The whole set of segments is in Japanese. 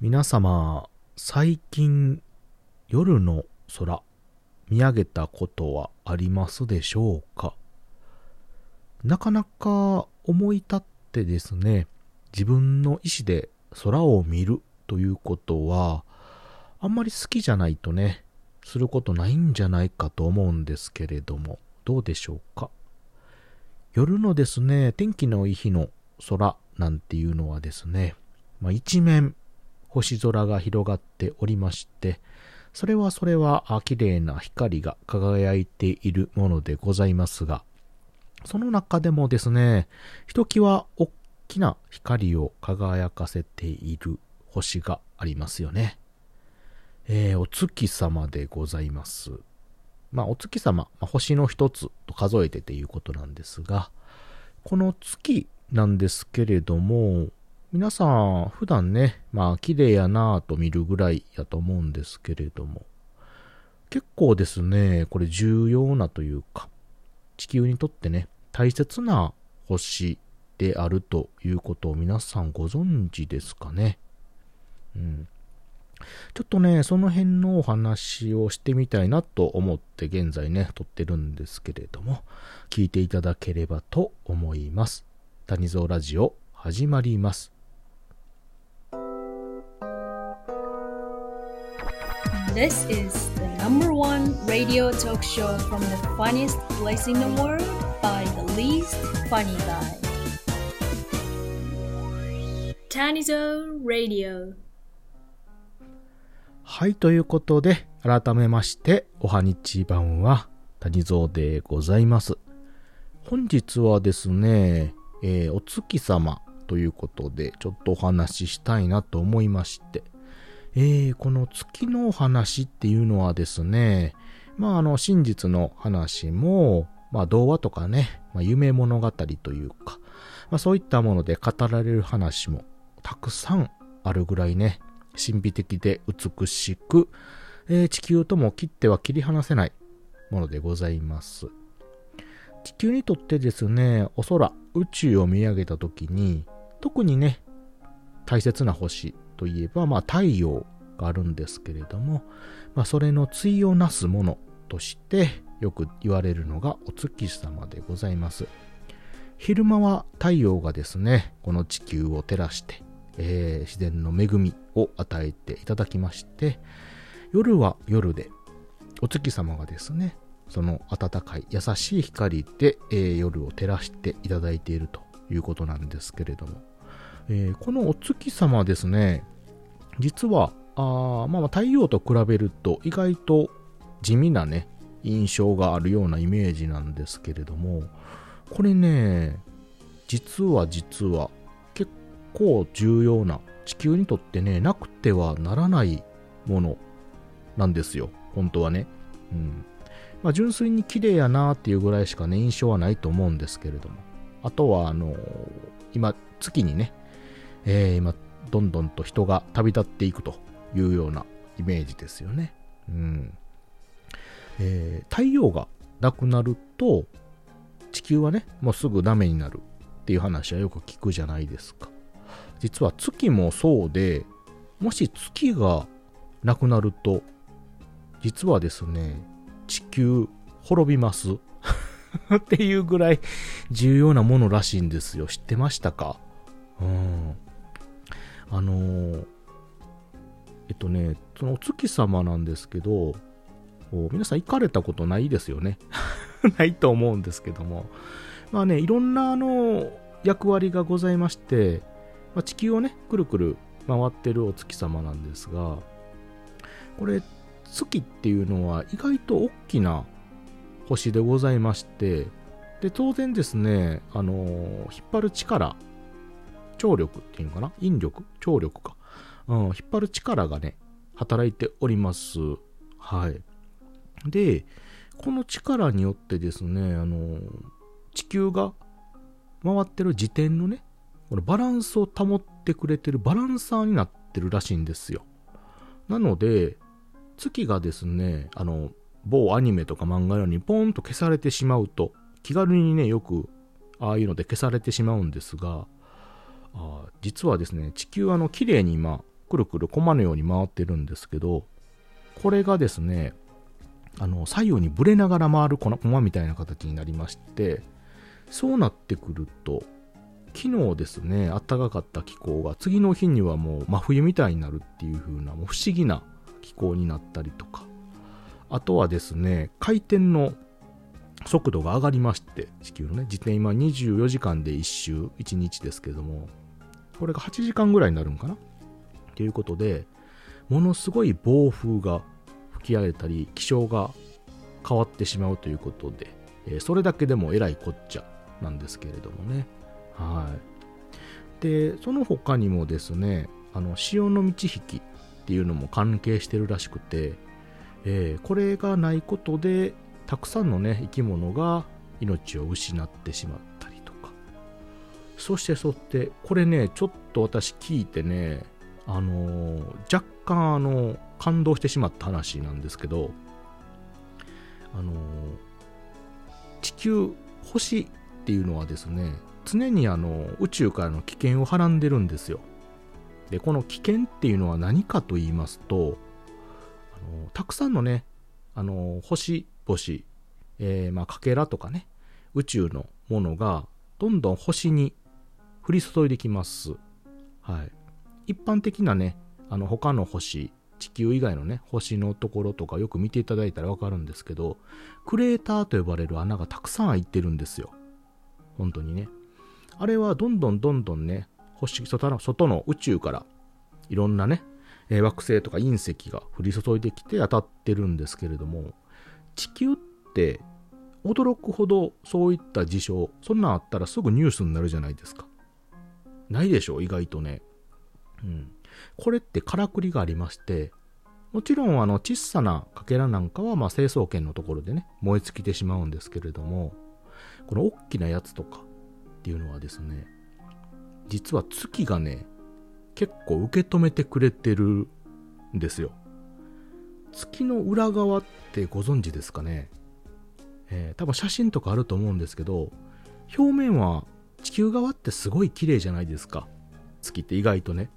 皆様、最近夜の空見上げたことはありますでしょうか？なかなか思い立ってですね、自分の意思で空を見るということは、あんまり好きじゃないとね、することないんじゃないかと思うんですけれども、どうでしょうか？夜のですね、天気のいい日の空なんていうのはですね、まあ、一面星空が広がっておりまして、それはそれは綺麗な光が輝いているものでございますが、その中でもですね、ひときわ大きな光を輝かせている星がありますよね。えー、お月様でございます。まあ、お月様、まあ、星の一つと数えてということなんですが、この月なんですけれども、皆さん普段ね、まあ綺麗やなぁと見るぐらいやと思うんですけれども、結構ですね、これ重要なというか、地球にとってね、大切な星であるということを皆さんご存知ですかね。うん。ちょっとね、その辺のお話をしてみたいなと思って現在ね、撮ってるんですけれども、聞いていただければと思います。谷蔵ラジオ始まります。This is the number one radio talk show from the funniest place in the world by the least funny guy. Tanizo Radio. はい、ということで、改めまして、おはにちばんは、谷蔵でございます。本日はですね、えー、お月様ということで、ちょっとお話ししたいなと思いまして、えー、この月の話っていうのはですね、まああの真実の話も、まあ童話とかね、まあ、夢物語というか、まあそういったもので語られる話もたくさんあるぐらいね、神秘的で美しく、えー、地球とも切っては切り離せないものでございます。地球にとってですね、お空、宇宙を見上げた時に、特にね、大切な星といえば、まあ、太陽があるんですけれども、まあ、それの対をなすものとしてよく言われるのがお月様でございます。昼間は太陽がですね、この地球を照らして、えー、自然の恵みを与えていただきまして、夜は夜で、お月様がですね、その暖かい優しい光で、えー、夜を照らしていただいているということなんですけれども、えー、このお月様ですね、実は、あまあ、太陽と比べると意外と地味なね、印象があるようなイメージなんですけれども、これね、実は実は結構重要な、地球にとってね、なくてはならないものなんですよ、本当はね。うん。まあ、純粋に綺麗やなっていうぐらいしかね、印象はないと思うんですけれども。あとは、あのー、今、月にね、えー、今、どんどんと人が旅立っていくというようなイメージですよね。うん。えー、太陽がなくなると、地球はね、もうすぐダメになるっていう話はよく聞くじゃないですか。実は月もそうで、もし月がなくなると、実はですね、地球滅びます っていうぐらい重要なものらしいんですよ。知ってましたか？うん。あのー、えっとね、そのお月様なんですけど、皆さん行かれたことないですよね？ないと思うんですけども。まあね、いろんなあの役割がございまして、まあ、地球をね、くるくる回ってるお月様なんですが、これ、月っていうのは意外と大きな星でございまして、で、当然ですね、あのー、引っ張る力張力っていうのかな？引力？張力か。うん、引っ張る力がね、働いております。はい。で、この力によってですね、あの、地球が回ってる時点のね、このバランスを保ってくれてるバランサーになってるらしいんですよ。なので、月がですね、あの、某アニメとか漫画のようにポンと消されてしまうと、気軽にね、よく、ああいうので消されてしまうんですが、あ実はですね、地球はあの綺麗に今くるくる駒のように回ってるんですけど、これがですね、あの、左右にぶれながら回る駒みたいな形になりまして、そうなってくると、昨日ですね、暖かかった気候が次の日にはもう真冬みたいになるっていう風なもう不思議な気候になったりとか、あとはですね、回転の速度が上がりまして、地球のね、自転今24時間で1周、1日ですけども、これが8時間ぐらいになるんかな？ということで、ものすごい暴風が吹き荒れたり、気象が変わってしまうということで、え、それだけでもえらいこっちゃなんですけれどもね。はい。で、その他にもですね、あの、潮の満ち引きっていうのも関係してるらしくて、えー、これがないことで、たくさんのね、生き物が命を失ってしまったりとか。そしてそって、これね、ちょっと私聞いてね、あの、若干あの、感動してしまった話なんですけど、あの、地球、星っていうのはですね、常にあの宇宙からの危険をはらんでるんですよ。で、この危険っていうのは何かと言いますと、あのたくさんのね、あの星、星、えー、まあ、かけらとかね、宇宙のものがどんどん星に降り注いできます。はい。一般的なね、あの他の星、地球以外のね、星のところとかよく見ていただいたらわかるんですけど、クレーターと呼ばれる穴がたくさん開いてるんですよ。本当にね。あれはどんどんどんどんね、星、外の外の宇宙からいろんなね、え惑星とか隕石が降り注いできて当たってるんですけれども、地球って驚くほどそういった事象、そんなんあったらすぐニュースになるじゃないですか。ないでしょ意外とね。うん。これってからくりがありまして、もちろんあの小さなかけらなんかはまあ成層圏のところでね、燃え尽きてしまうんですけれども、この大きなやつとか、っていうのはですね、実は月がね、結構受け止めてくれてるんですよ。月の裏側ってご存知ですかね？えー、多分写真とかあると思うんですけど、表面は地球側ってすごい綺麗じゃないですか。月って意外とね。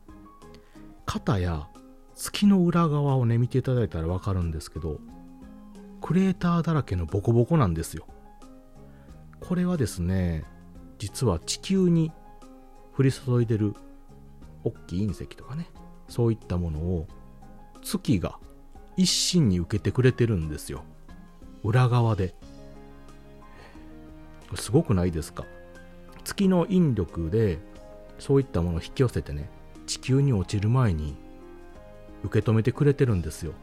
肩や月の裏側をね、見ていただいたらわかるんですけど、クレーターだらけのボコボコなんですよ。これはですね、実は地球に降り注いでる大きい隕石とかね、そういったものを月が一心に受けてくれてるんですよ。裏側で。すごくないですか？月の引力でそういったものを引き寄せてね、地球に落ちる前に受け止めてくれてるんですよ。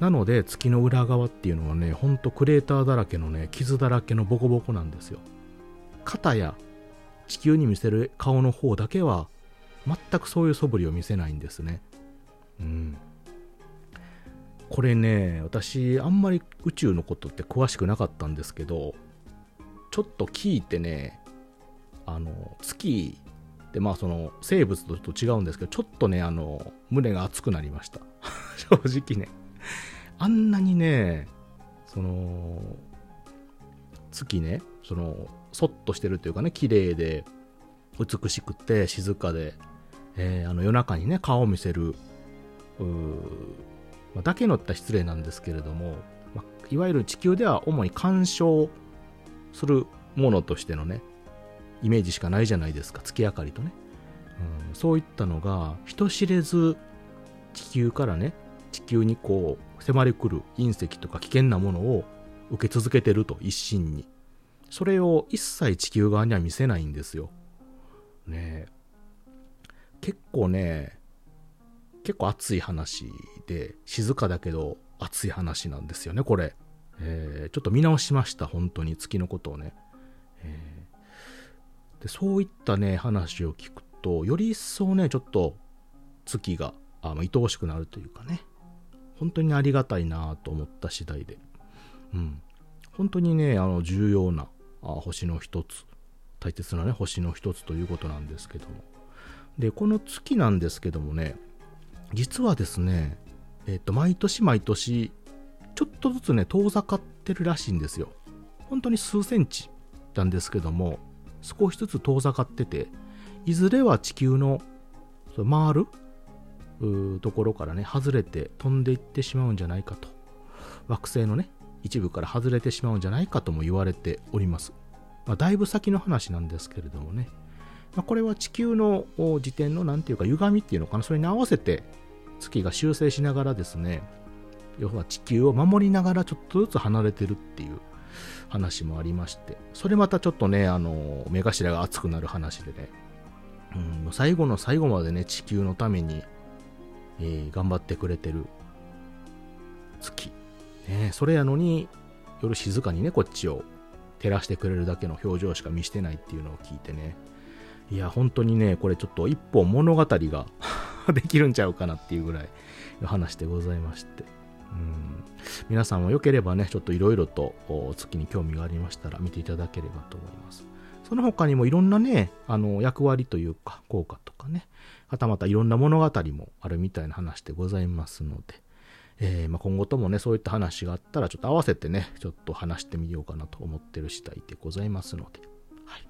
なので月の裏側っていうのはね、ほんとクレーターだらけのね、傷だらけのボコボコなんですよ。肩や地球に見せる顔の方だけは全くそういう素振りを見せないんですね。うん。これね、私あんまり宇宙のことって詳しくなかったんですけど、ちょっと聞いてね、あの、月ってまあその生物と違うんですけど、ちょっとね、あの、胸が熱くなりました。正直ね。あんなにね、その、月ね、その、そっとしてるというかね、綺麗で、美しくて、静かで、えー、あの夜中にね、顔を見せる、ま、だけのった失礼なんですけれども、ま、いわゆる地球では主に干渉するものとしてのね、イメージしかないじゃないですか、月明かりとね。うん、そういったのが、人知れず地球からね、地球にこう迫り来る隕石とか危険なものを受け続けてると一心に。それを一切地球側には見せないんですよ。ね結構ね結構熱い話で静かだけど熱い話なんですよねこれ、えー、ちょっと見直しました本当に月のことをね、えー、でそういったね話を聞くとより一層ねちょっと月があ愛おしくなるというかね本当にありがたいなと思った次第で。うん。本当にね、あの、重要なあ星の一つ、大切なね、星の一つということなんですけども。で、この月なんですけどもね、実はですね、えっ、と、毎年毎年、ちょっとずつね、遠ざかってるらしいんですよ。本当に数センチなんですけども、少しずつ遠ざかってて、いずれは地球の回るところからね、外れて飛んでいってしまうんじゃないかと。惑星のね、一部から外れてしまうんじゃないかとも言われております。まあ、だいぶ先の話なんですけれどもね。まあ、これは地球の時点の何ていうか歪みっていうのかな、それに合わせて月が修正しながらですね、要は地球を守りながらちょっとずつ離れてるっていう話もありまして、それまたちょっとね、あの、目頭が熱くなる話でね、うん、最後の最後までね、地球のために、えー、頑張ってくれてる月。ね、それやのに、夜静かにね、こっちを照らしてくれるだけの表情しか見してないっていうのを聞いてね、いや、本当にね、これちょっと一本物語が できるんちゃうかなっていうぐらいの話でございまして。うん皆さんも良ければね、ちょっといろいろと月に興味がありましたら見ていただければと思います。その他にもいろんなね、あの、役割というか、効果とかね、はたまたいろんな物語もあるみたいな話でございますので、えー、まあ、今後ともね、そういった話があったら、ちょっと合わせてね、ちょっと話してみようかなと思ってる次第でございますので。はい。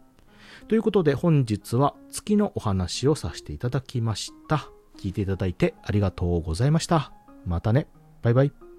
ということで、本日は月のお話をさせていただきました。聞いていただいてありがとうございました。またね。バイバイ。